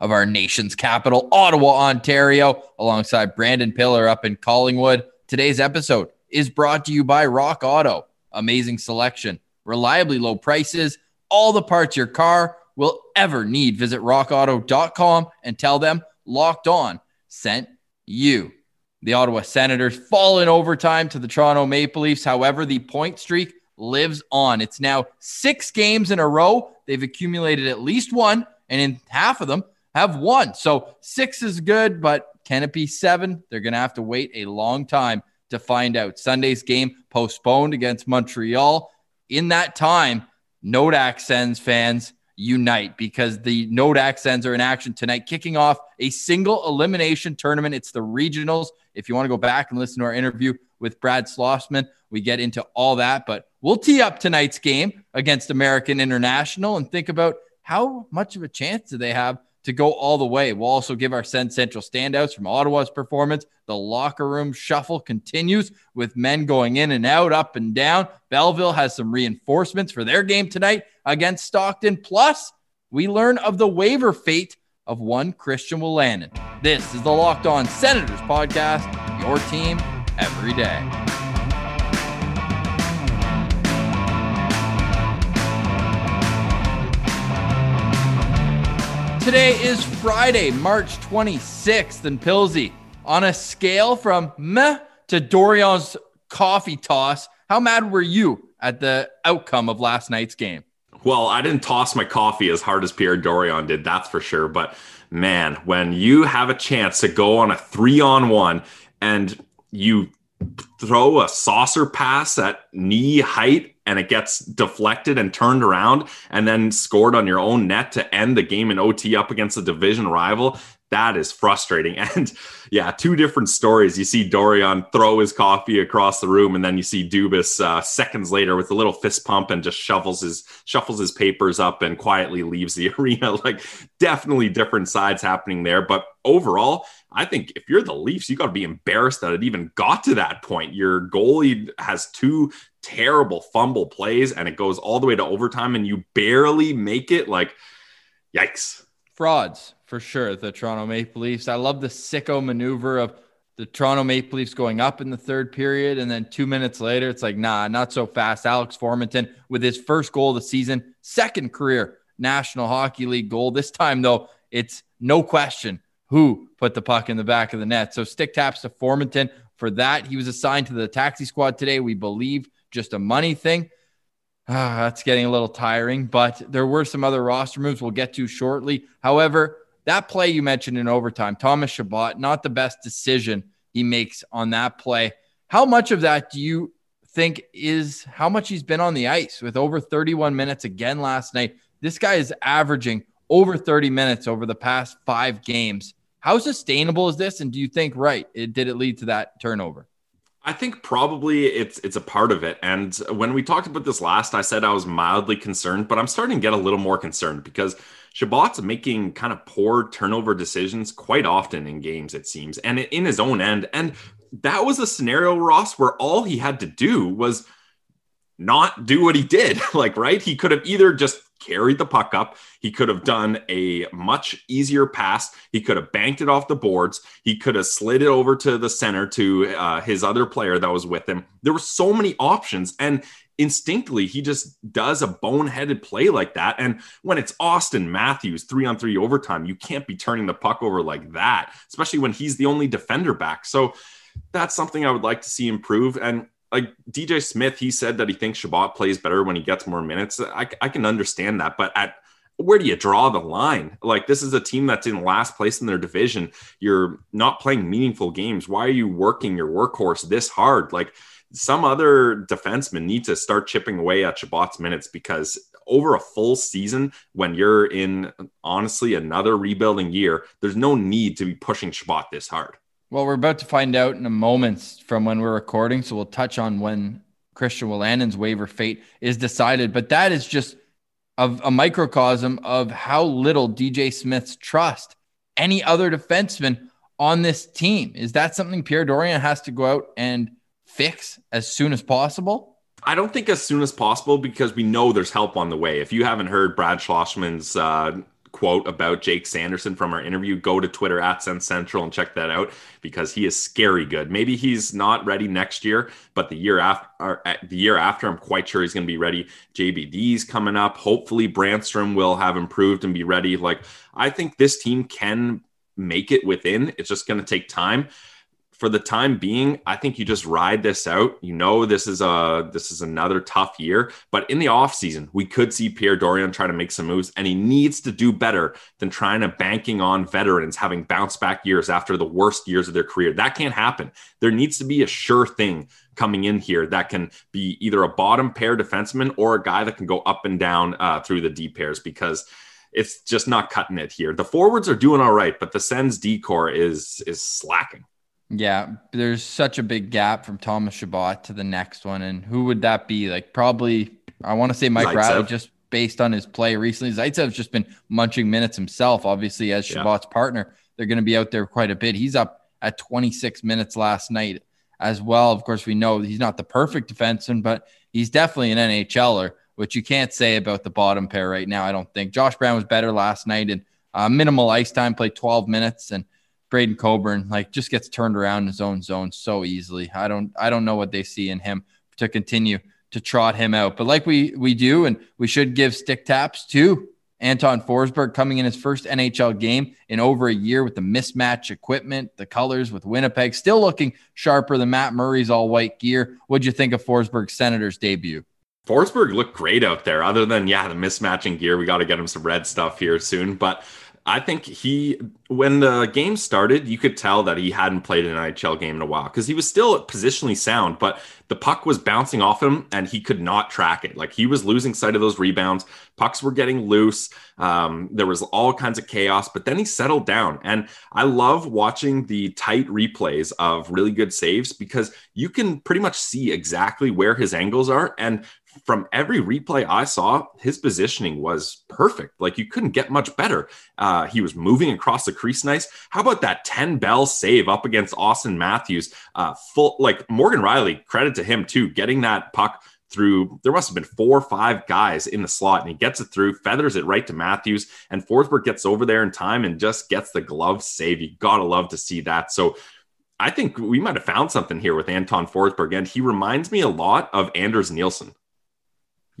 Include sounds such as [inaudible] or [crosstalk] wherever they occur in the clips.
of our nation's capital, Ottawa, Ontario, alongside Brandon Pillar up in Collingwood. Today's episode is brought to you by Rock Auto. Amazing selection, reliably low prices, all the parts your car will ever need. Visit rockauto.com and tell them Locked On sent you. The Ottawa Senators fall in overtime to the Toronto Maple Leafs. However, the point streak lives on. It's now six games in a row. They've accumulated at least one, and in half of them have won. So six is good, but can it be seven? They're going to have to wait a long time to find out. Sunday's game postponed against Montreal. In that time, Nodak Sens fans unite because the Nodak Sens are in action tonight, kicking off a single elimination tournament. It's the regionals. If you want to go back and listen to our interview with Brad Schlossman, we get into all that. But we'll tee up tonight's game against American International and think about how much of a chance do they have to go all the way. We'll also give our Sens Central standouts from Ottawa's performance. The locker room shuffle continues with men going in and out, up and down. Belleville has some reinforcements for their game tonight against Stockton. Plus, we learn of the waiver fate of one Christian Wolanin. This is the Locked On Senators podcast, your team every day. Today is Friday, March 26th, and Pilsy. On a scale from meh to Dorion's coffee toss, how mad were you at the outcome of last night's game? Well, I didn't toss my coffee as hard as Pierre Dorion did, that's for sure. But man, when you have a chance to go on a three on one and you throw a saucer pass at knee height and it gets deflected and turned around and then scored on your own net to end the game in OT up against a division rival. That is frustrating. [laughs] And yeah, two different stories. You see Dorion throw his coffee across the room, and then you see Dubas uh, seconds later with a little fist pump and just shuffles his shuffles his papers up and quietly leaves the [laughs] arena. Like definitely different sides happening there. But overall, I think if you're the Leafs, you got to be embarrassed that it even got to that point. Your goalie has two terrible fumble plays and it goes all the way to overtime and you barely make it. Like, yikes. Frauds for sure. The Toronto Maple Leafs. I love the sicko maneuver of the Toronto Maple Leafs going up in the third period. And then two minutes later, it's like, nah, not so fast. Alex Formenton with his first goal of the season, second career National Hockey League goal. This time, though, it's no question who put the puck in the back of the net. So stick taps to Formenton for that. He was assigned to the taxi squad today. We believe just a money thing. Ah, that's getting a little tiring, but there were some other roster moves we'll get to shortly. However, that play you mentioned in overtime, Thomas Chabot, not the best decision he makes on that play. How much of that do you think is how much he's been on the ice with over 31 minutes again last night? This guy is averaging over 30 minutes over the past five games. How sustainable is this? And do you think, right, it did it lead to that turnover? I think probably it's it's a part of it. And when we talked about this last, I said I was mildly concerned, but I'm starting to get a little more concerned because Chabot's making kind of poor turnover decisions quite often in games, it seems, and in his own end. And that was a scenario, Ross, where all he had to do was not do what he did. [laughs] like, right? He could have either just carried the puck up. He could have done a much easier pass. He could have banked it off the boards. He could have slid it over to the center to uh, his other player that was with him. There were so many options. And instinctively, he just does a boneheaded play like that. And when it's Auston Matthews three on three overtime, you can't be turning the puck over like that, especially when he's the only defender back. So that's something I would like to see improve. And like DJ Smith, he said that he thinks Chabot plays better when he gets more minutes. I, I can understand that, but at where do you draw the line? Like this is a team that's in last place in their division. You're not playing meaningful games. Why are you working your workhorse this hard? Like some other defensemen need to start chipping away at Chabot's minutes because over a full season when you're in honestly another rebuilding year, there's no need to be pushing Chabot this hard. Well, we're about to find out in a moment from when we're recording, so we'll touch on when Christian Wolanin's waiver fate is decided. But that is just of a microcosm of how little DJ Smith's trust any other defenseman on this team. Is that something Pierre Dorion has to go out and fix as soon as possible? I don't think as soon as possible because we know there's help on the way. If you haven't heard Brad Schlossman's uh, quote about Jake Sanderson from our interview, go to Twitter at Sens Central and check that out because he is scary good. Maybe he's not ready next year, but the year after, uh, the year after, I'm quite sure he's going to be ready. JBD's coming up. Hopefully, Brannstrom will have improved and be ready. Like I think this team can make it within. It's just going to take time for the time being, I think you just ride this out. You know, this is a this is another tough year, but in the offseason, we could see Pierre Dorion try to make some moves, and he needs to do better than trying to banking on veterans having bounce back years after the worst years of their career. That can't happen. There needs to be a sure thing coming in here that can be either a bottom pair defenseman or a guy that can go up and down uh, through the D pairs because it's just not cutting it here. The forwards are doing all right, but the Sens D corps is is slacking. Yeah, there's such a big gap from Thomas Chabot to the next one. And who would that be? Like, probably, I want to say Mike Reilly, just based on his play recently. Zaitsev's just been munching minutes himself, obviously, as Chabot's yeah. partner. They're going to be out there quite a bit. He's up at 26 minutes last night as well. Of course, we know he's not the perfect defenseman, but he's definitely an NHLer, which you can't say about the bottom pair right now, I don't think. Josh Brown was better last night and uh, minimal ice time, played 12 minutes. And Braydon Coburn like just gets turned around in his own zone so easily. I don't I don't know what they see in him to continue to trot him out. But like we we do, and we should give stick taps to Anton Forsberg coming in his first NHL game in over a year with the mismatch equipment, the colors with Winnipeg, still looking sharper than Matt Murray's all white gear. What'd you think of Forsberg's Senators debut? Forsberg looked great out there, other than, yeah, the mismatching gear. We got to get him some red stuff here soon. But I think he, when the game started, you could tell that he hadn't played an NHL game in a while because he was still positionally sound, but the puck was bouncing off him and he could not track it. Like he was losing sight of those rebounds. Pucks were getting loose. Um, there was all kinds of chaos, but then he settled down. And I love watching the tight replays of really good saves because you can pretty much see exactly where his angles are. And from every replay I saw, his positioning was perfect. Like you couldn't get much better. Uh, he was moving across the crease nice. How about that 10 bell save up against Auston Matthews? Uh, full like Morgan Rielly, credit to him too, getting that puck through. There must have been four or five guys in the slot, and he gets it through, feathers it right to Matthews, and Forsberg gets over there in time and just gets the glove save. You gotta love to see that. So I think we might have found something here with Anton Forsberg, and he reminds me a lot of Anders Nilsson.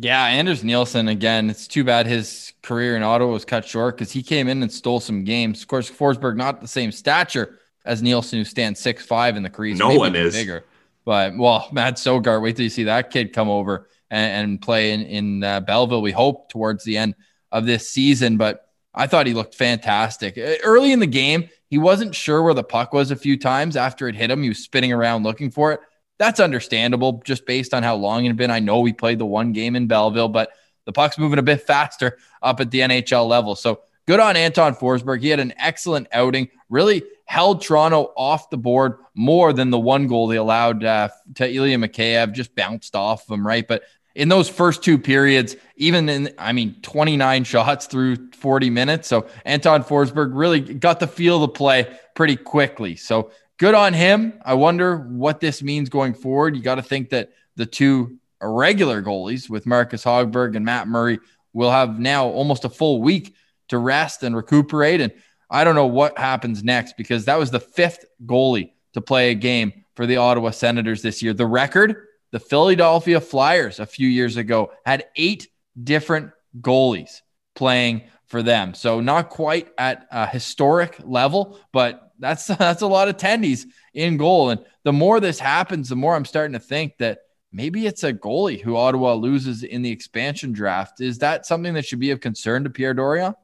Yeah, Anders Nilsson again. It's too bad his career in Ottawa was cut short because he came in and stole some games. Of course, Forsberg not the same stature as Nielsen, who stands six five in the crease. No one is bigger. But well, [laughs] Matt Sogaard, wait till you see that kid come over and, and play in in uh, Belleville. We hope towards the end of this season. But I thought he looked fantastic early in the game. He wasn't sure where the puck was a few times after it hit him. He was spinning around looking for it that's understandable just based on how long it had been. I know we played the one game in Belleville, but the puck's moving a bit faster up at the NHL level. So good on Anton Forsberg. He had an excellent outing, really held Toronto off the board more than the one goal they allowed uh, to Ilya Mikheyev, just bounced off of him, right? But in those first two periods, even in, I mean, 29 shots through 40 minutes. So Anton Forsberg really got the feel of the play pretty quickly. So good on him. I wonder what this means going forward. You got to think that the two regular goalies with Marcus Hogberg and Matt Murray will have now almost a full week to rest and recuperate. And I don't know what happens next because that was the fifth goalie to play a game for the Ottawa Senators this year. The record, the Philadelphia Flyers a few years ago had eight different goalies playing for them. So not quite at a historic level, but that's [laughs] that's a lot of tendies in goal. And the more this happens, the more I'm starting to think that maybe it's a goalie who Ottawa loses in the expansion draft. Is that something that should be of concern to Pierre Dorion?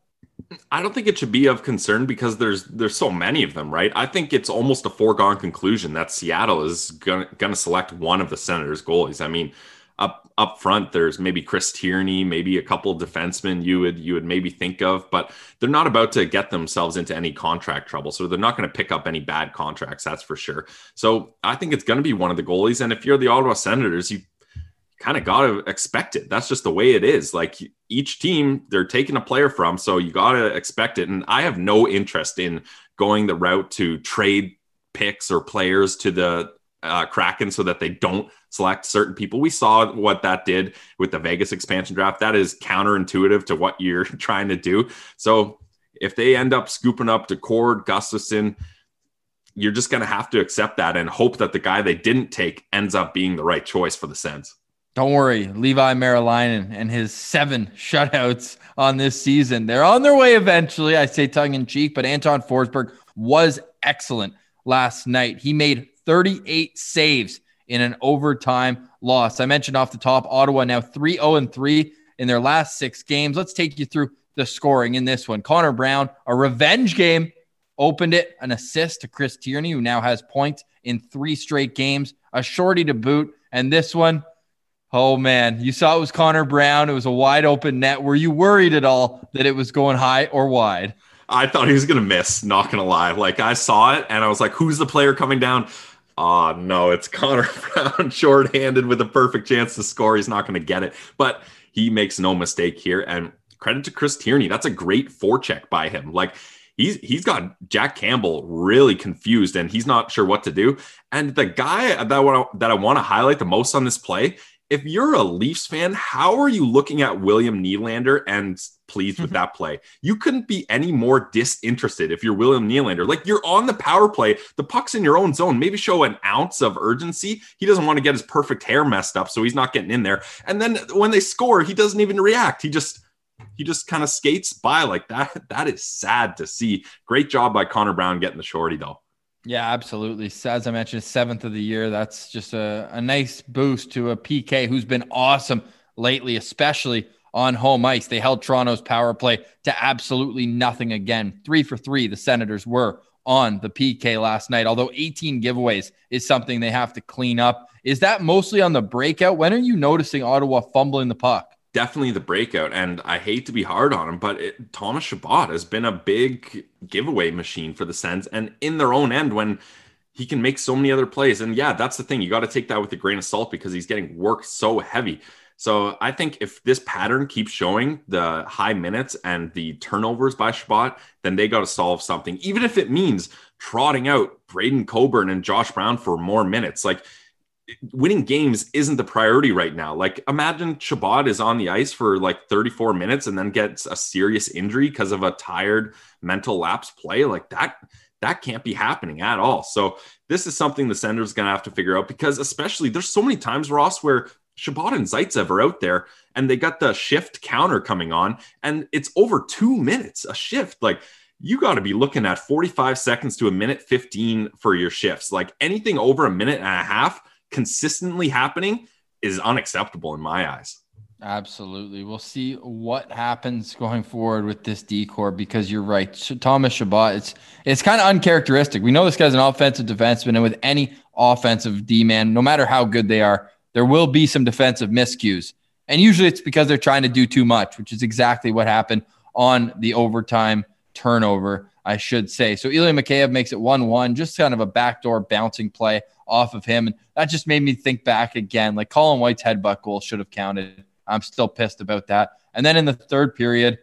I don't think it should be of concern because there's there's so many of them, right? I think it's almost a foregone conclusion that Seattle is gonna, gonna select one of the Senators' goalies. I mean, a, up front, there's maybe Chris Tierney, maybe a couple of defensemen you would you would maybe think of, but they're not about to get themselves into any contract trouble. So they're not going to pick up any bad contracts, that's for sure. So I think it's going to be one of the goalies. And if you're the Ottawa Senators, you kind of got to expect it. That's just the way it is. Like each team, they're taking a player from, so you got to expect it. And I have no interest in going the route to trade picks or players to the uh, Kraken so that they don't select certain people. We saw what that did with the Vegas expansion draft. That is counterintuitive to what you're [laughs] trying to do. So if they end up scooping up Daccord, Gustavsson, you're just going to have to accept that and hope that the guy they didn't take ends up being the right choice for the Sens. Don't worry, Levi Merilainen and his seven shutouts on this season. They're on their way eventually. I say tongue in cheek, but Anton Forsberg was excellent last night. He made 38 saves in an overtime loss. I mentioned off the top, Ottawa now 3 0 and 3 in their last six games. Let's take you through the scoring in this one. Connor Brown, a revenge game, opened it, an assist to Chris Tierney, who now has points in three straight games, a shorty to boot. And this one, oh man, you saw it was Connor Brown. It was a wide open net. Were you worried at all that it was going high or wide? I thought he was going to miss, not going to lie. Like I saw it and I was like, who's the player coming down? Oh, no, it's Connor [laughs] Brown shorthanded with a perfect chance to score. He's not going to get it, but he makes no mistake here. And credit to Chris Tierney. That's a great forecheck by him. Like he's he's got Jack Campbell really confused and he's not sure what to do. And the guy that I want that I want to highlight the most on this play if you're a Leafs fan, how are you looking at William Nylander and pleased with mm-hmm. that play? You couldn't be any more disinterested if you're William Nylander. Like you're on the power play, the puck's in your own zone. Maybe show an ounce of urgency. He doesn't want to get his perfect hair messed up, so he's not getting in there. And then when they score, he doesn't even react. He just he just kind of skates by like that. [laughs] That is sad to see. Great job by Connor Brown getting the shorty though. Yeah, absolutely. As I mentioned, seventh of the year. That's just a, a nice boost to a PK who's been awesome lately, especially on home ice. They held Toronto's power play to absolutely nothing again. Three for three, the Senators were on the PK last night, although 18 giveaways is something they have to clean up. Is that mostly on the breakout? When are you noticing Ottawa fumbling the puck? Definitely the breakout. And I hate to be hard on him, but it, Thomas Chabot has been a big giveaway machine for the Sens and in their own end when he can make so many other plays. And yeah, that's the thing. You got to take that with a grain of salt because he's getting worked so heavy. So I think if this pattern keeps showing the high minutes and the turnovers by Chabot, then they got to solve something, even if it means trotting out Braydon Coburn and Josh Brown for more minutes. Like winning games isn't the priority right now. Like imagine Chabot is on the ice for like 34 minutes and then gets a serious injury because of a tired mental lapse play. Like that, that can't be happening at all. So this is something the Senators going to have to figure out because especially there's so many times Ross where Chabot and Zaitsev are out there and they got the shift counter coming on and it's over two minutes a shift. Like you got to be looking at 45 seconds to a minute 15 for your shifts. Like anything over a minute and a half – consistently happening is unacceptable in my eyes. Absolutely. We'll see what happens going forward with this D corps because you're right. Thomas Chabot, it's it's kind of uncharacteristic. We know this guy's an offensive defenseman, and with any offensive D man, no matter how good they are, there will be some defensive miscues. And usually it's because they're trying to do too much, which is exactly what happened on the overtime turnover, I should say. So Ilya Mikheyev makes it 1 1, just kind of a backdoor bouncing play off of him. And that just made me think back again. Like Colin White's headbutt goal should have counted. I'm still pissed about that. And then in the third period,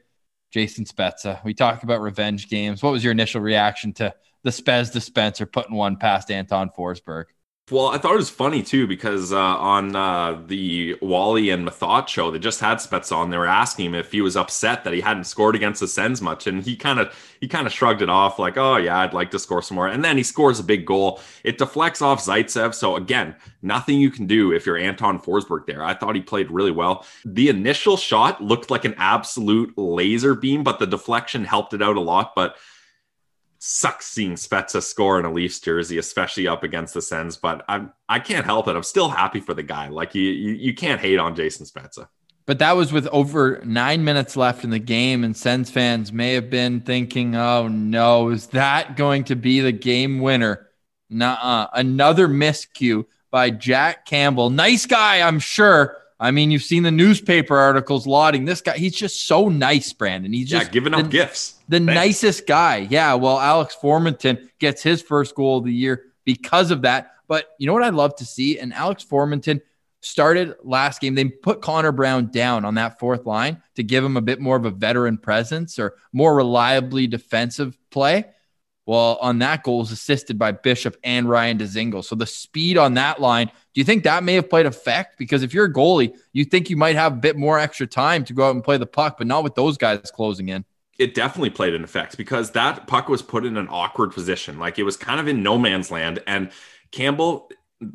Jason Spezza. We talked about revenge games. What was your initial reaction to the Spez dispenser putting one past Anton Forsberg? Well, I thought it was funny too because uh, on uh, the Wally and Methot show, they just had Spets on. They were asking him if he was upset that he hadn't scored against the Sens much, and he kind of he kind of shrugged it off like, "Oh yeah, I'd like to score some more." And then he scores a big goal. It deflects off Zaitsev. So again, nothing you can do if you're Anton Forsberg there. I thought he played really well. The initial shot looked like an absolute laser beam, but the deflection helped it out a lot. But sucks seeing Spezza score in a Leafs jersey, especially up against the Sens. But I'm I can't help it. I'm still happy for the guy. Like you you, you can't hate on Jason Spezza. But that was with over nine minutes left in the game, and Sens fans may have been thinking, "Oh no, is that going to be the game winner?" Nah, another miscue by Jack Campbell. Nice guy, I'm sure. I mean, you've seen the newspaper articles lauding this guy. He's just so nice, Brandon. He's just yeah, giving up gifts. The Thanks. nicest guy. Yeah. Well, Alex Formenton gets his first goal of the year because of that. But you know what I'd love to see? And Alex Formenton started last game. They put Connor Brown down on that fourth line to give him a bit more of a veteran presence or more reliably defensive play. Well, on that goal was assisted by Bishop and Ryan Dzingel. So the speed on that line, do you think that may have played effect? Because if you're a goalie, you think you might have a bit more extra time to go out and play the puck, but not with those guys closing in. It definitely played an effect because that puck was put in an awkward position. Like it was kind of in no man's land. And Campbell,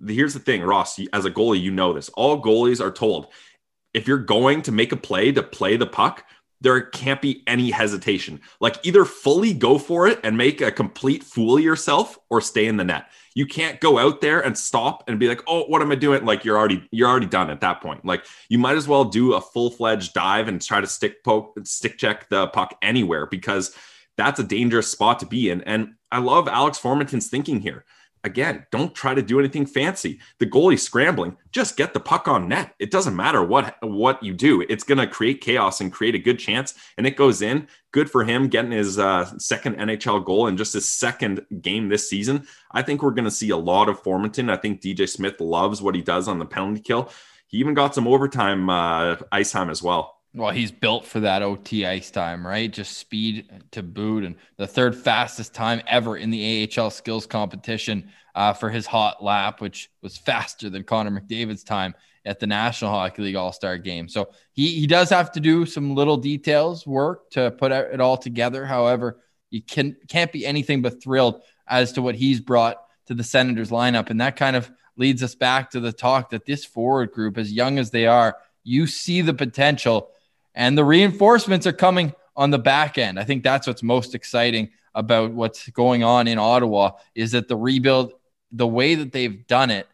here's the thing, Ross, as a goalie, you know this. All goalies are told if you're going to make a play to play the puck, there can't be any hesitation. Like either fully go for it and make a complete fool of yourself or stay in the net. You can't go out there and stop and be like, "Oh, what am I doing?" Like you're already you're already done at that point. Like you might as well do a full-fledged dive and try to stick poke stick check the puck anywhere because that's a dangerous spot to be in. And I love Alex Formenton's thinking here again, don't try to do anything fancy. The goalie scrambling, just get the puck on net. It doesn't matter what what you do. It's going to create chaos and create a good chance, and it goes in. Good for him getting his uh, second NHL goal and just his second game this season. I think we're going to see a lot of Formenton. I think DJ Smith loves what he does on the penalty kill. He even got some overtime uh, ice time as well. Well, he's built for that OT ice time, right? Just speed to boot and the third fastest time ever in the AHL skills competition uh, for his hot lap, which was faster than Connor McDavid's time at the National Hockey League All Star game. So he, he does have to do some little details work to put it all together. However, you can, can't be anything but thrilled as to what he's brought to the Senators lineup. And that kind of leads us back to the talk that this forward group, as young as they are, you see the potential and the reinforcements are coming on the back end. I think that's what's most exciting about what's going on in Ottawa is that the rebuild, the way that they've done it,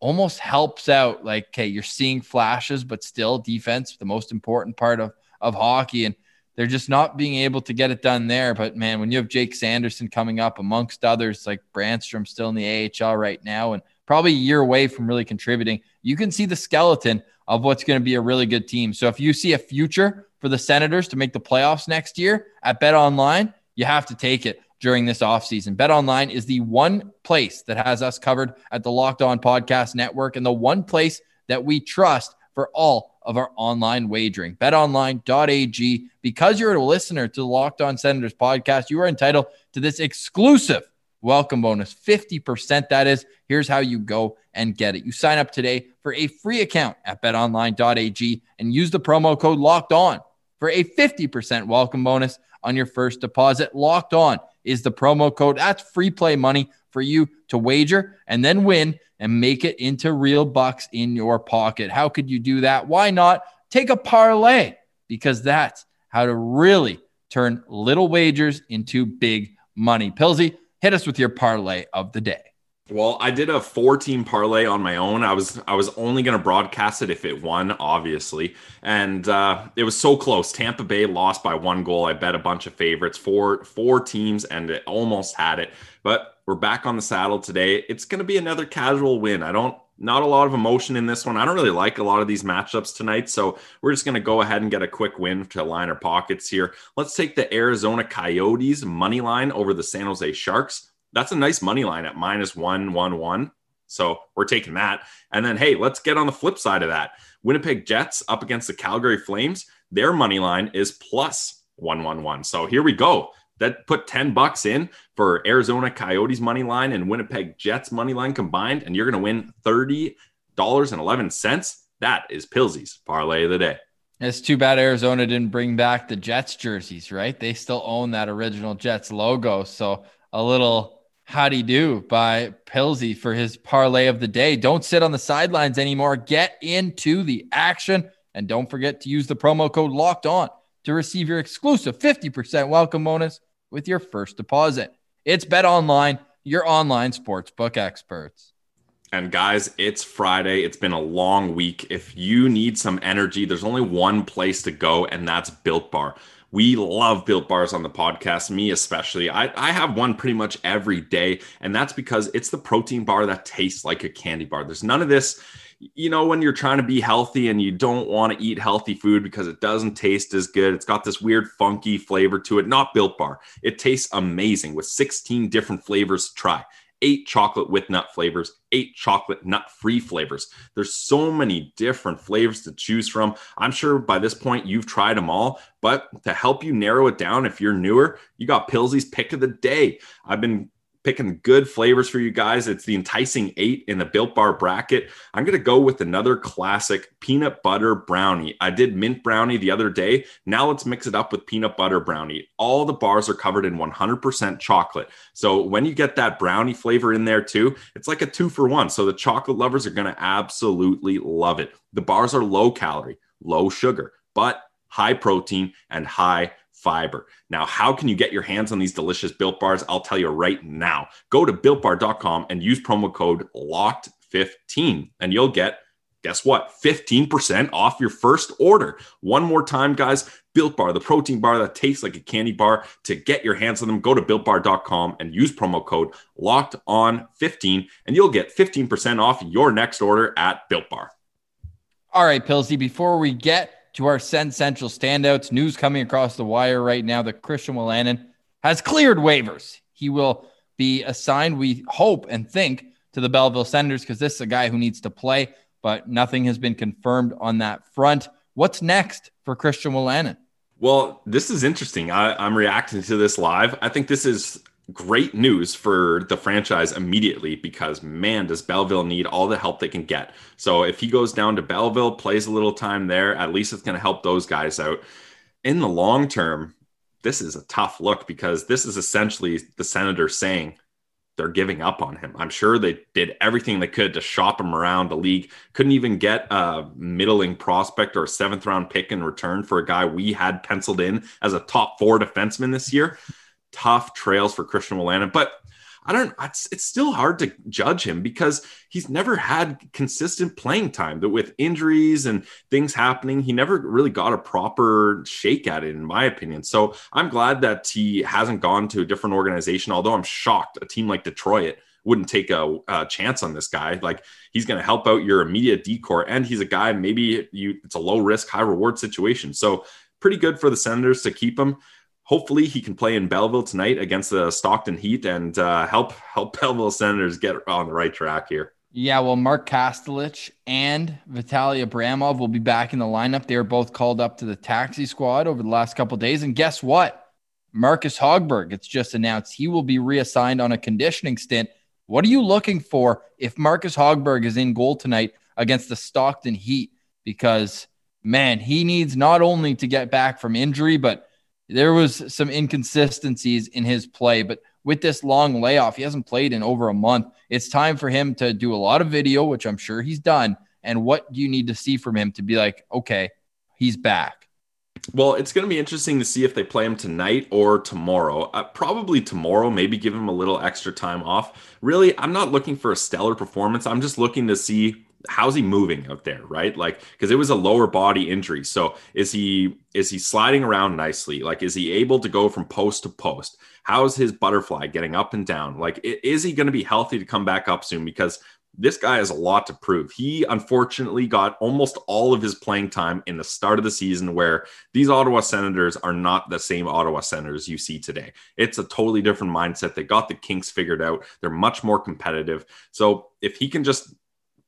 almost helps out. Like, okay, you're seeing flashes, but still defense, the most important part of of hockey, and they're just not being able to get it done there. But man, when you have Jake Sanderson coming up amongst others, like Brannstrom still in the AHL right now, and probably a year away from really contributing, you can see the skeleton of what's going to be a really good team. So if you see a future for the Senators to make the playoffs next year at Bet Online, you have to take it during this offseason. Bet Online is the one place that has us covered at the Locked On Podcast Network and the one place that we trust for all of our online wagering. BetOnline.ag. Because you're a listener to the Locked On Senators podcast, you are entitled to this exclusive welcome bonus 50% that is here's how you go and get it. You sign up today for a free account at betonline.ag and use the promo code locked on for a 50% welcome bonus on your first deposit. Locked on is the promo code. That's free play money for you to wager and then win and make it into real bucks in your pocket. How could you do that? Why not take a parlay? Because that's how to really turn little wagers into big money. Pilsy hit us with your parlay of the day. Well, I did a four team parlay on my own. I was I was only going to broadcast it if it won, obviously, and uh, it was so close. Tampa Bay lost by one goal. I bet a bunch of favorites, four four teams, and it almost had it. But we're back on the saddle today. It's going to be another casual win. I don't not a lot of emotion in this one. I don't really like a lot of these matchups tonight. So we're just going to go ahead and get a quick win to line our pockets here. Let's take the Arizona Coyotes money line over the San Jose Sharks. That's a nice money line at minus one, one, one. So we're taking that. And then, hey, let's get on the flip side of that. Winnipeg Jets up against the Calgary Flames. Their money line is plus one, one, one. So here we go that put 10 bucks in for Arizona Coyotes money line and Winnipeg Jets money line combined, and you're going to win $30.11. That is Pilsy's parlay of the day. It's too bad Arizona didn't bring back the Jets jerseys, right? They still own that original Jets logo. So a little howdy do by Pilsy for his parlay of the day. Don't sit on the sidelines anymore. Get into the action. And don't forget to use the promo code locked on to receive your exclusive 50% welcome bonus with your first deposit. It's Bet Online, your online sportsbook experts. And guys, it's Friday. It's been a long week. If you need some energy, there's only one place to go, and that's Built Bar. We love Built Bars on the podcast, me especially. I, I have one pretty much every day, and that's because it's the protein bar that tastes like a candy bar. There's none of this you know, when you're trying to be healthy and you don't want to eat healthy food because it doesn't taste as good, it's got this weird, funky flavor to it. Not Built Bar. It tastes amazing with 16 different flavors to try. Eight chocolate with nut flavors, eight chocolate nut free flavors. There's so many different flavors to choose from. I'm sure by this point you've tried them all, but to help you narrow it down, if you're newer, you got Pillsy's pick of the day. I've been picking good flavors for you guys. It's the enticing eight in the built bar bracket. I'm going to go with another classic peanut butter brownie. I did mint brownie the other day. Now let's mix it up with peanut butter brownie. All the bars are covered in 100% chocolate. So when you get that brownie flavor in there too, it's like a two for one. So the chocolate lovers are going to absolutely love it. The bars are low calorie, low sugar, but high protein and high fiber. Now, how can you get your hands on these delicious built bars? I'll tell you right now. Go to builtbar.com and use promo code LOCKED15 and you'll get guess what? 15% off your first order. One more time, guys. Built Bar, the protein bar that tastes like a candy bar. To get your hands on them, go to builtbar.com and use promo code locked on 15 and you'll get 15% off your next order at Built Bar. All right, Pilsy, before we get to our Central standouts. News coming across the wire right now that Christian Wolanin has cleared waivers. He will be assigned, we hope and think, to the Belleville Senators because this is a guy who needs to play, but nothing has been confirmed on that front. What's next for Christian Wolanin? Well, this is interesting. I, am reacting to this live. I think this is great news for the franchise immediately because man does Belleville need all the help they can get. So if he goes down to Belleville, plays a little time there, at least it's going to help those guys out. In the long term, this is a tough look because this is essentially the senator saying they're giving up on him. I'm sure they did everything they could to shop him around the league. Couldn't even get a middling prospect or a seventh round pick in return for a guy we had penciled in as a top four defenseman this year tough trails for Christian Wolanin, but I don't. It's, it's still hard to judge him because he's never had consistent playing time. That with injuries and things happening, he never really got a proper shake at it, in my opinion. So I'm glad that he hasn't gone to a different organization. Although I'm shocked a team like Detroit wouldn't take a, a chance on this guy. Like he's going to help out your immediate D corps, and he's a guy maybe you it's a low risk, high reward situation. So pretty good for the Senators to keep him hopefully he can play in Belleville tonight against the Stockton Heat and uh, help help [laughs] Belleville Senators get on the right track here. Yeah, well, Mark Kastelic and Vitaly Abramov will be back in the lineup. They are both called up to the taxi squad over the last couple days. And guess what? Marcus Hogberg, it's just announced he will be reassigned on a conditioning stint. What are you looking for if Marcus Hogberg is in goal tonight against the Stockton Heat? Because, man, he needs not only to get back from injury, but there was some inconsistencies in his play, but with this long layoff, he hasn't played in over a month. It's time for him to do a lot of video, which I'm sure he's done. And what do you need to see from him to be like, okay, he's back? Well, it's going to be interesting to see if they play him tonight or tomorrow. Uh, probably tomorrow, maybe give him a little extra time off. Really, I'm not looking for a stellar performance. I'm just looking to see how's he moving out there right like because it was a lower body injury so is he is he sliding around nicely like is he able to go from post to post how's his butterfly getting up and down like is he going to be healthy to come back up soon because this guy has a lot to prove. He unfortunately got almost all of his playing time in the start of the season, where these Ottawa Senators are not the same Ottawa Senators you see today. It's a totally different mindset. They got the kinks figured out. They're much more competitive. So if he can just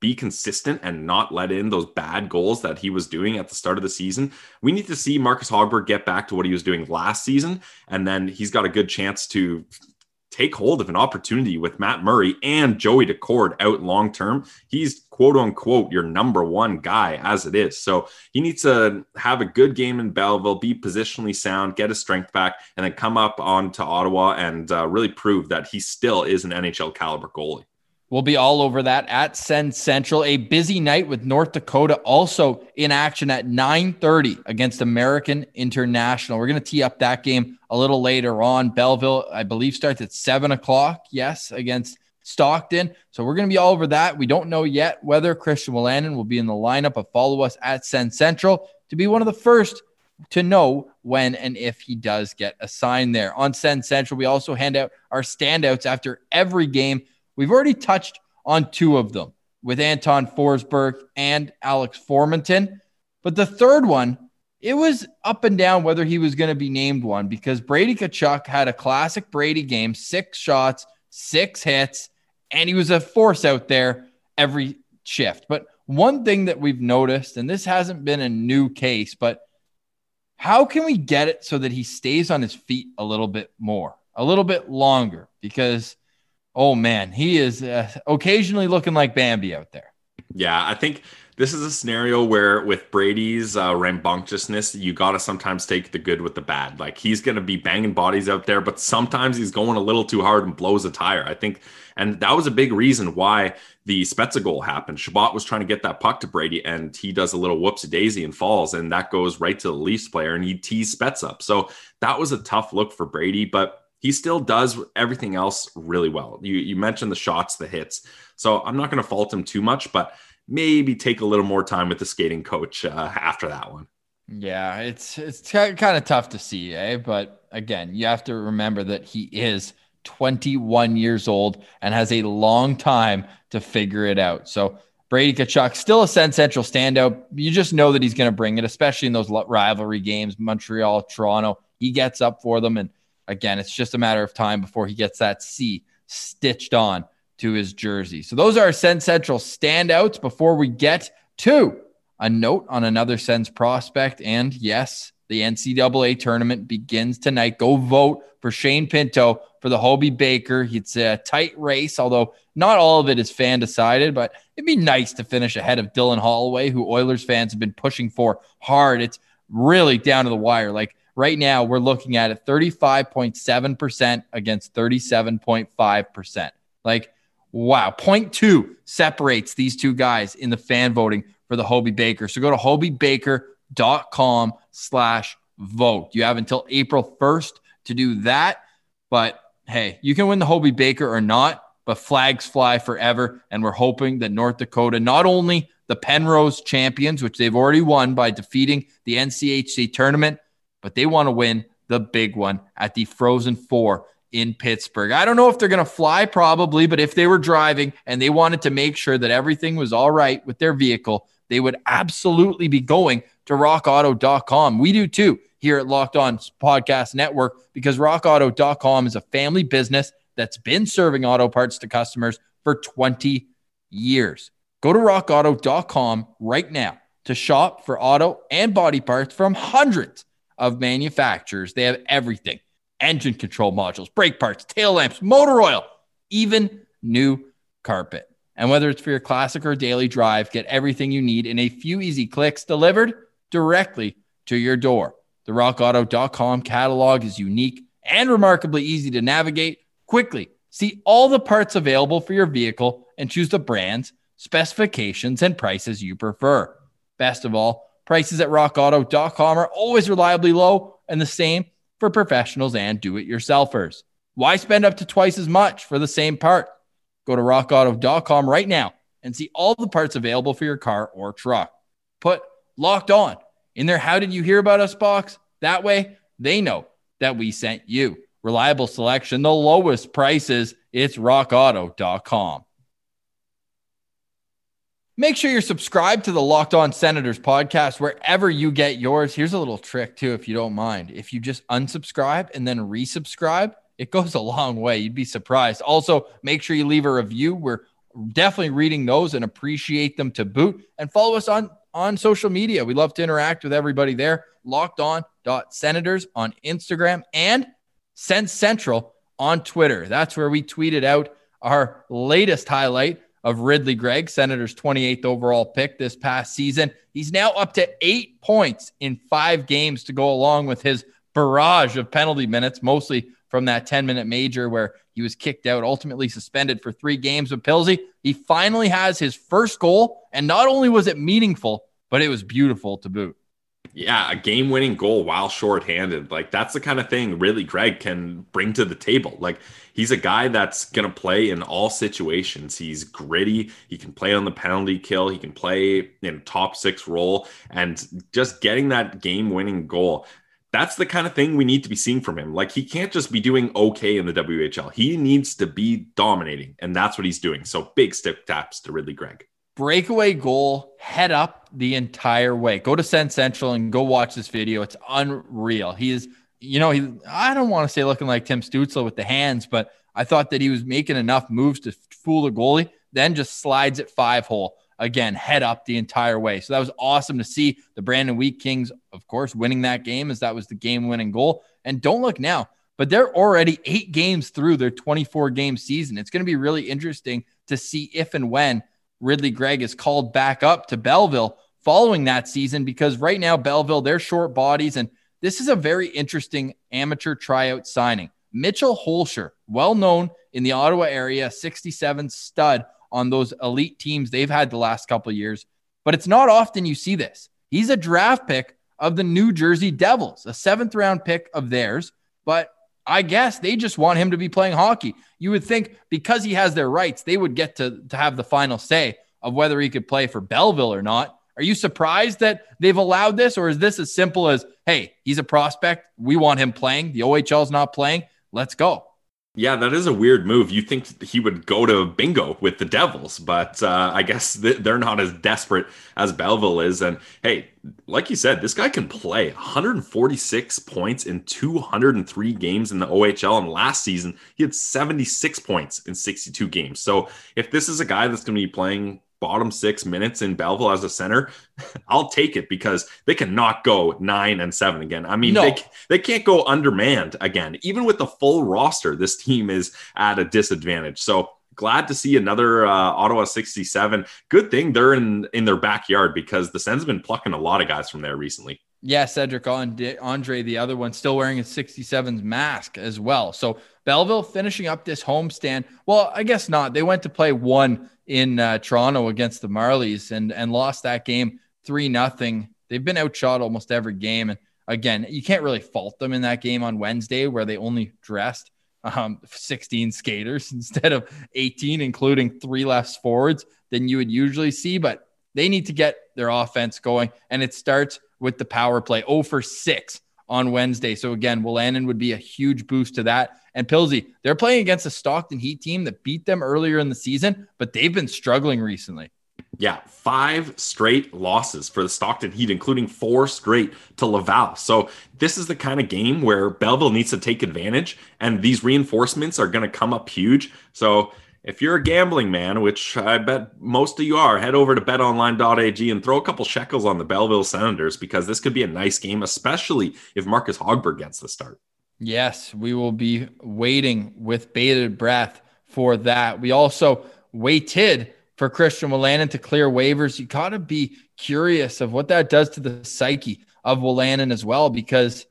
be consistent and not let in those bad goals that he was doing at the start of the season. We need to see Marcus Hogberg get back to what he was doing last season, and then he's got a good chance to take hold of an opportunity with Matt Murray and Joey Daccord out long term. He's quote unquote your number one guy as it is. So he needs to have a good game in Belleville, be positionally sound, get his strength back, and then come up onto Ottawa and uh, really prove that he still is an NHL caliber goalie. We'll be all over that at Sens Central. A busy night with North Dakota also in action at 9:30 against American International. We're going to tee up that game a little later on. Belleville, I believe, starts at seven o'clock. Yes, against Stockton. So we're going to be all over that. We don't know yet whether Christian Wolanin will be in the lineup, but follow us at Sens Central to be one of the first to know when and if he does get assigned there. On Sens Central, we also hand out our standouts after every game We've already touched on two of them. with Anton Forsberg and Alex Formenton. But the third one, it was up and down whether he was going to be named one because Brady Tkachuk had a classic Brady game, six shots, six hits, and he was a force out there every shift. But one thing that we've noticed, and this hasn't been a new case, but how can we get it so that he stays on his feet a little bit more, a little bit longer? Because, oh man, he is uh, occasionally looking like Bambi out there. Yeah, I think this is a scenario where with Brady's uh, rambunctiousness, you got to sometimes take the good with the bad. Like he's going to be banging bodies out there, but sometimes he's going a little too hard and blows a tire. I think, and that was a big reason why the Spezza goal happened. Chabot was trying to get that puck to Brady, and he does a little whoopsie daisy and falls, and that goes right to the Leafs player, and he tees Spets up. So that was a tough look for Brady, but he still does everything else really well. You you mentioned the shots, the hits, so I'm not going to fault him too much, but maybe take a little more time with the skating coach uh, after that one. Yeah, it's it's t- kind of tough to see, eh? But again, you have to remember that he is 21 years old and has a long time to figure it out. So Brady Tkachuk, still a Central standout. You just know that he's going to bring it, especially in those rivalry games, Montreal, Toronto. He gets up for them, and again, it's just a matter of time before he gets that C stitched on to his jersey. So those are our Sens Central standouts before we get to a note on another Sens prospect. And yes, the NCAA tournament begins tonight. Go vote for Shane Pinto for the Hobey Baker. It's a tight race, although not all of it is fan decided, but it'd be nice to finish ahead of Dylan Holloway, who Oilers fans have been pushing for hard. It's really down to the wire. Like right now, we're looking at it 35.7% against 37.5%. Like Wow. Point two separates these two guys in the fan voting for the Hobey Baker. So go to hobeybaker.com slash vote. You have until April 1st to do that. But hey, you can win the Hobey Baker or not, but flags fly forever. And we're hoping that North Dakota, not only the Penrose champions, which they've already won by defeating the NCHC tournament, but they want to win the big one at the Frozen Four in Pittsburgh. I don't know if they're going to fly, probably, but if they were driving and they wanted to make sure that everything was all right with their vehicle, they would absolutely be going to rockauto.com. We do too here at Locked On Podcast Network because rockauto.com is a family business that's been serving auto parts to customers for 20 years. Go to rockauto.com right now to shop for auto and body parts from hundreds of manufacturers. They have everything engine control modules, brake parts, tail lamps, motor oil, even new carpet. And whether it's for your classic or daily drive, get everything you need in a few easy clicks delivered directly to your door. The rockauto.com catalog is unique and remarkably easy to navigate quickly. See all the parts available for your vehicle and choose the brands, specifications, and prices you prefer. Best of all, prices at rockauto.com are always reliably low and the same for professionals and do it yourselfers. Why spend up to twice as much for the same part? Go to rockauto.com right now and see all the parts available for your car or truck. Put locked on in there. How did you hear about us box? That way they know that we sent you. Reliable selection, the lowest prices. It's rockauto.com. Make sure you're subscribed to the Locked On Senators podcast wherever you get yours. Here's a little trick, too, if you don't mind. If you just unsubscribe and then resubscribe, it goes a long way. You'd be surprised. Also, make sure you leave a review. We're definitely reading those and appreciate them to boot. And follow us on, on social media. We love to interact with everybody there. Locked on senators on Instagram and Sens Central on Twitter. That's where we tweeted out our latest highlight of Ridley Greig, Senators' 28th overall pick this past season. He's now up to eight points in five games to go along with his barrage of penalty minutes, mostly from that 10 minute major where he was kicked out, ultimately suspended for three games with Pilsy. He finally has his first goal. And not only was it meaningful, but it was beautiful to boot. Yeah, a game winning goal while shorthanded. Like that's the kind of thing Ridley Greig can bring to the table. Like he's a guy that's going to play in all situations. He's gritty. He can play on the penalty kill. He can play in top six role and just getting that game winning goal. That's the kind of thing we need to be seeing from him. Like he can't just be doing okay in the WHL. He needs to be dominating, and that's what he's doing. So big stick taps to Ridley Greig. Breakaway goal, head up the entire way. Go to Sens Central and go watch this video. It's unreal. He is, you know, he I don't want to say looking like Tim Stützle with the hands, but I thought that he was making enough moves to fool the goalie, then just slides it five hole. Again, head up the entire way. So that was awesome to see the Brandon Wheat Kings, of course, winning that game as that was the game winning goal. And don't look now, but they're already eight games through their 24 game season. It's going to be really interesting to see if and when Ridley Greig is called back up to Belleville following that season because right now, Belleville, they're short bodies. And this is a very interesting amateur tryout signing. Mitchell Hoelscher, well known in the Ottawa area, 67 stud on those elite teams they've had the last couple years. But it's not often you see this. He's a draft pick of the New Jersey Devils, a seventh round pick of theirs. But I guess they just want him to be playing hockey. You would think because he has their rights, they would get to, to have the final say of whether he could play for Belleville or not. Are you surprised that they've allowed this, or is this as simple as, hey, he's a prospect. We want him playing. The OHL is not playing. Let's go. Yeah, that is a weird move. You think he would go to bingo with the Devils, but uh, I guess they're not as desperate as Belleville is. And hey, like you said, this guy can play 146 points in 203 games in the OHL. And last season, he had 76 points in 62 games. So if this is a guy that's going to be playing bottom six minutes in Belleville as a center, [laughs] I'll take it because they cannot go nine and seven again. I mean, no. they, they can't go undermanned again. Even with the full roster, this team is at a disadvantage. So glad to see another uh, Ottawa 67. Good thing they're in, in their backyard because the Sens have been plucking a lot of guys from there recently. Yeah, Cedrick Andree, the other one, still wearing a 67's mask as well. So Belleville finishing up this homestand. Well, I guess not. They went to play one in uh, Toronto against the Marlies and and lost that game three nothing. They've been outshot almost every game, and again, you can't really fault them in that game on Wednesday where they only dressed um, 16 skaters [laughs] instead of 18, including three less forwards than you would usually see. But they need to get their offense going, and it starts with the power play. Oh for six on Wednesday. So again, Wolanin would be a huge boost to that. And Pilsy, they're playing against a Stockton Heat team that beat them earlier in the season, but they've been struggling recently. Yeah, five straight losses for the Stockton Heat, including four straight to Laval. So this is the kind of game where Belleville needs to take advantage, and these reinforcements are going to come up huge. So if you're a gambling man, which I bet most of you are, head over to betonline.ag and throw a couple shekels on the Belleville Senators because this could be a nice game, especially if Marcus Hogberg gets the start. Yes, we will be waiting with bated breath for that. We also waited for Christian Wolanin to clear waivers. You got to be curious of what that does to the psyche of Wolanin as well, because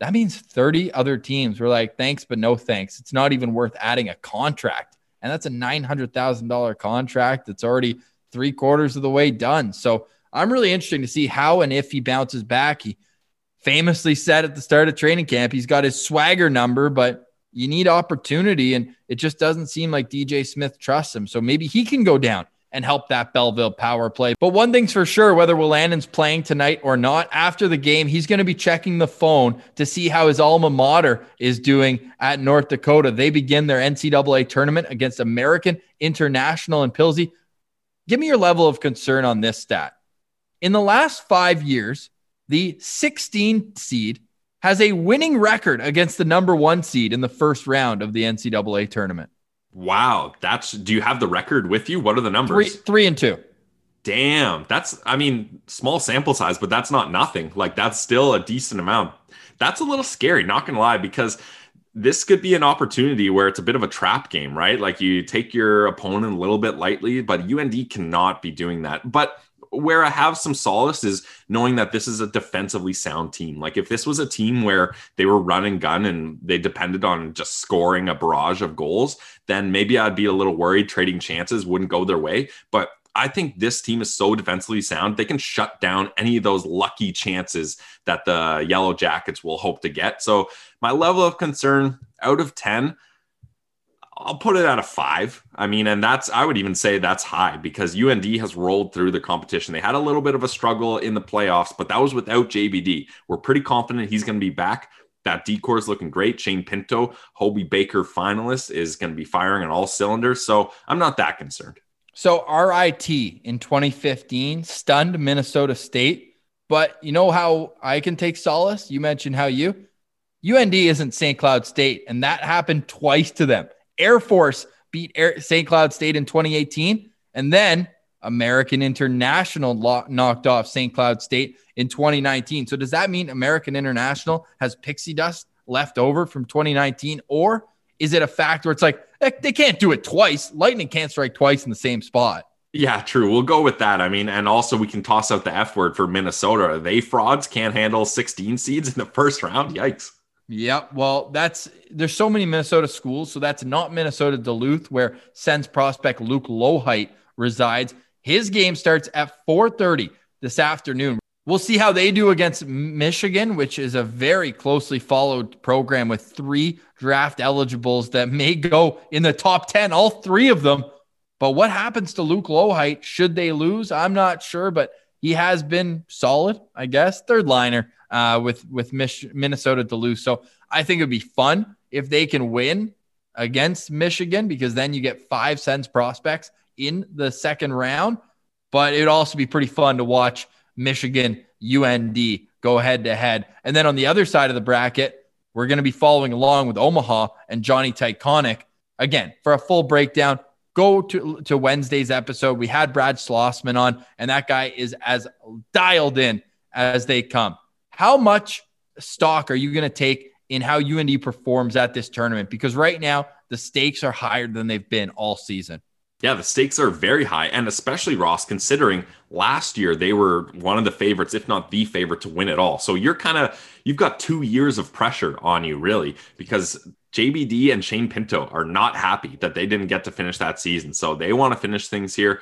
that means 30 other teams were like, thanks, but no thanks. It's not even worth adding a contract. And that's a $900,000 contract that's already three quarters of the way done. So I'm really interested to see how and if he bounces back. He famously said at the start of training camp, he's got his swagger number, but you need opportunity. And it just doesn't seem like DJ Smith trusts him. So maybe he can go down and help that Belleville power play. But one thing's for sure, whether Wolanin's playing tonight or not, after the game, he's going to be checking the phone to see how his alma mater is doing at North Dakota. They begin their NCAA tournament against American International and Pilsy. Give me your level of concern on this stat. In the last five years, the 16 seed has a winning record against the number one seed in the first round of the NCAA tournament. Wow, that's. Do you have the record with you? What are the numbers? Three, three and two. Damn, that's. I mean, small sample size, but that's not nothing. Like that's still a decent amount. That's a little scary, not gonna lie, because this could be an opportunity where it's a bit of a trap game, right? Like you take your opponent a little bit lightly, but UND cannot be doing that. But where I have some solace is knowing that this is a defensively sound team. Like if this was a team where they were run and gun and they depended on just scoring a barrage of goals, then maybe I'd be a little worried trading chances wouldn't go their way. But I think this team is so defensively sound, they can shut down any of those lucky chances that the Yellow Jackets will hope to get. So my level of concern out of 10, I'll put it at a five. I mean, and that's, I would even say that's high because UND has rolled through the competition. They had a little bit of a struggle in the playoffs, but that was without JBD. We're pretty confident he's going to be back. That D corps is looking great. Shane Pinto, Hobey Baker finalist, is going to be firing on all cylinders. So I'm not that concerned. So RIT in 2015 stunned Minnesota State. But you know how I can take solace? You mentioned how you UND isn't St. Cloud State, and that happened twice to them. Air Force beat Air, St. Cloud State in 2018, and then American International knocked off St. Cloud State in 2019. So does that mean American International has pixie dust left over from 2019, or is it a fact where it's like eh, they can't do it twice? Lightning can't strike twice in the same spot. Yeah, true. We'll go with that. I mean, and also we can toss out the F word for Minnesota. They frauds can't handle 16 seeds in the first round. Yikes. Yep. Well, that's there's so many Minnesota schools. So that's not Minnesota Duluth, where Sens prospect Luke Loheit resides. His game starts at 4:30 this afternoon. We'll see how they do against Michigan, which is a very closely followed program with three draft eligibles that may go in the top 10, all three of them. But what happens to Luke Loheit should they lose? I'm not sure, but he has been solid, I guess. Third liner uh, with with Mich- Minnesota Duluth. So I think it'd be fun if they can win against Michigan because then you get five Sens prospects in the second round. But it'd also be pretty fun to watch Michigan UND go head to head. And then on the other side of the bracket, we're going to be following along with Omaha and Jonny Tychonick. Again, for a full breakdown, go to, to Wednesday's episode. We had Brad Schlossman on, and that guy is as dialed in as they come. How much stock are you going to take in how UND performs at this tournament? Because right now, the stakes are higher than they've been all season. Yeah, the stakes are very high. And especially, Ross, considering last year they were one of the favorites, if not the favorite, to win it all. So you're kind of, you've got two years of pressure on you, really, because JBD and Shane Pinto are not happy that they didn't get to finish that season. So they want to finish things here.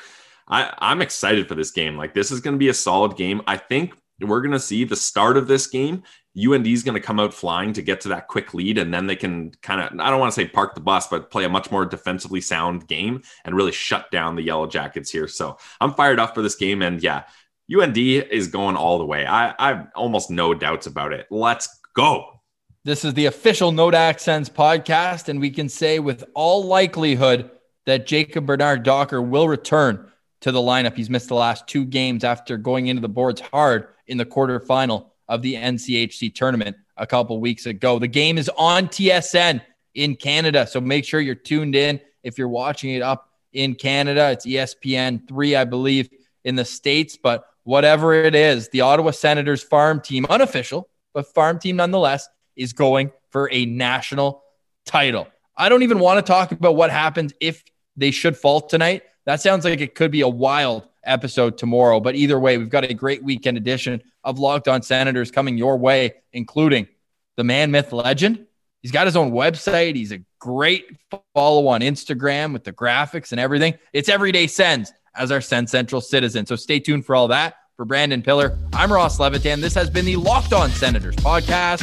I, I'm excited for this game. Like, this is going to be a solid game. I think we're going to see the start of this game. UND is going to come out flying to get to that quick lead, and then they can kind of, I don't want to say park the bus, but play a much more defensively sound game and really shut down the Yellow Jackets here. So I'm fired up for this game. And yeah, UND is going all the way. I, I have almost no doubts about it. Let's go. This is the official Note Accents podcast, and we can say with all likelihood that Jacob Bernard Docker will return to the lineup. He's missed the last two games after going into the boards hard in the quarterfinal of the NCHC tournament a couple weeks ago. The game is on TSN in Canada, so make sure you're tuned in if you're watching it up in Canada. It's ESPN 3, I believe, in the States, but whatever it is, the Ottawa Senators farm team, unofficial, but farm team nonetheless, is going for a national title. I don't even want to talk about what happens if they should fall tonight. That sounds like it could be a wild episode tomorrow. But either way, we've got a great weekend edition of Locked On Senators coming your way, including the man, myth, legend. He's got his own website. He's a great follow on Instagram with the graphics and everything. It's Everyday Sens as our Sens Central citizen. So stay tuned for all that. For Brandon Pillar, I'm Ross Levitan. This has been the Locked On Senators podcast,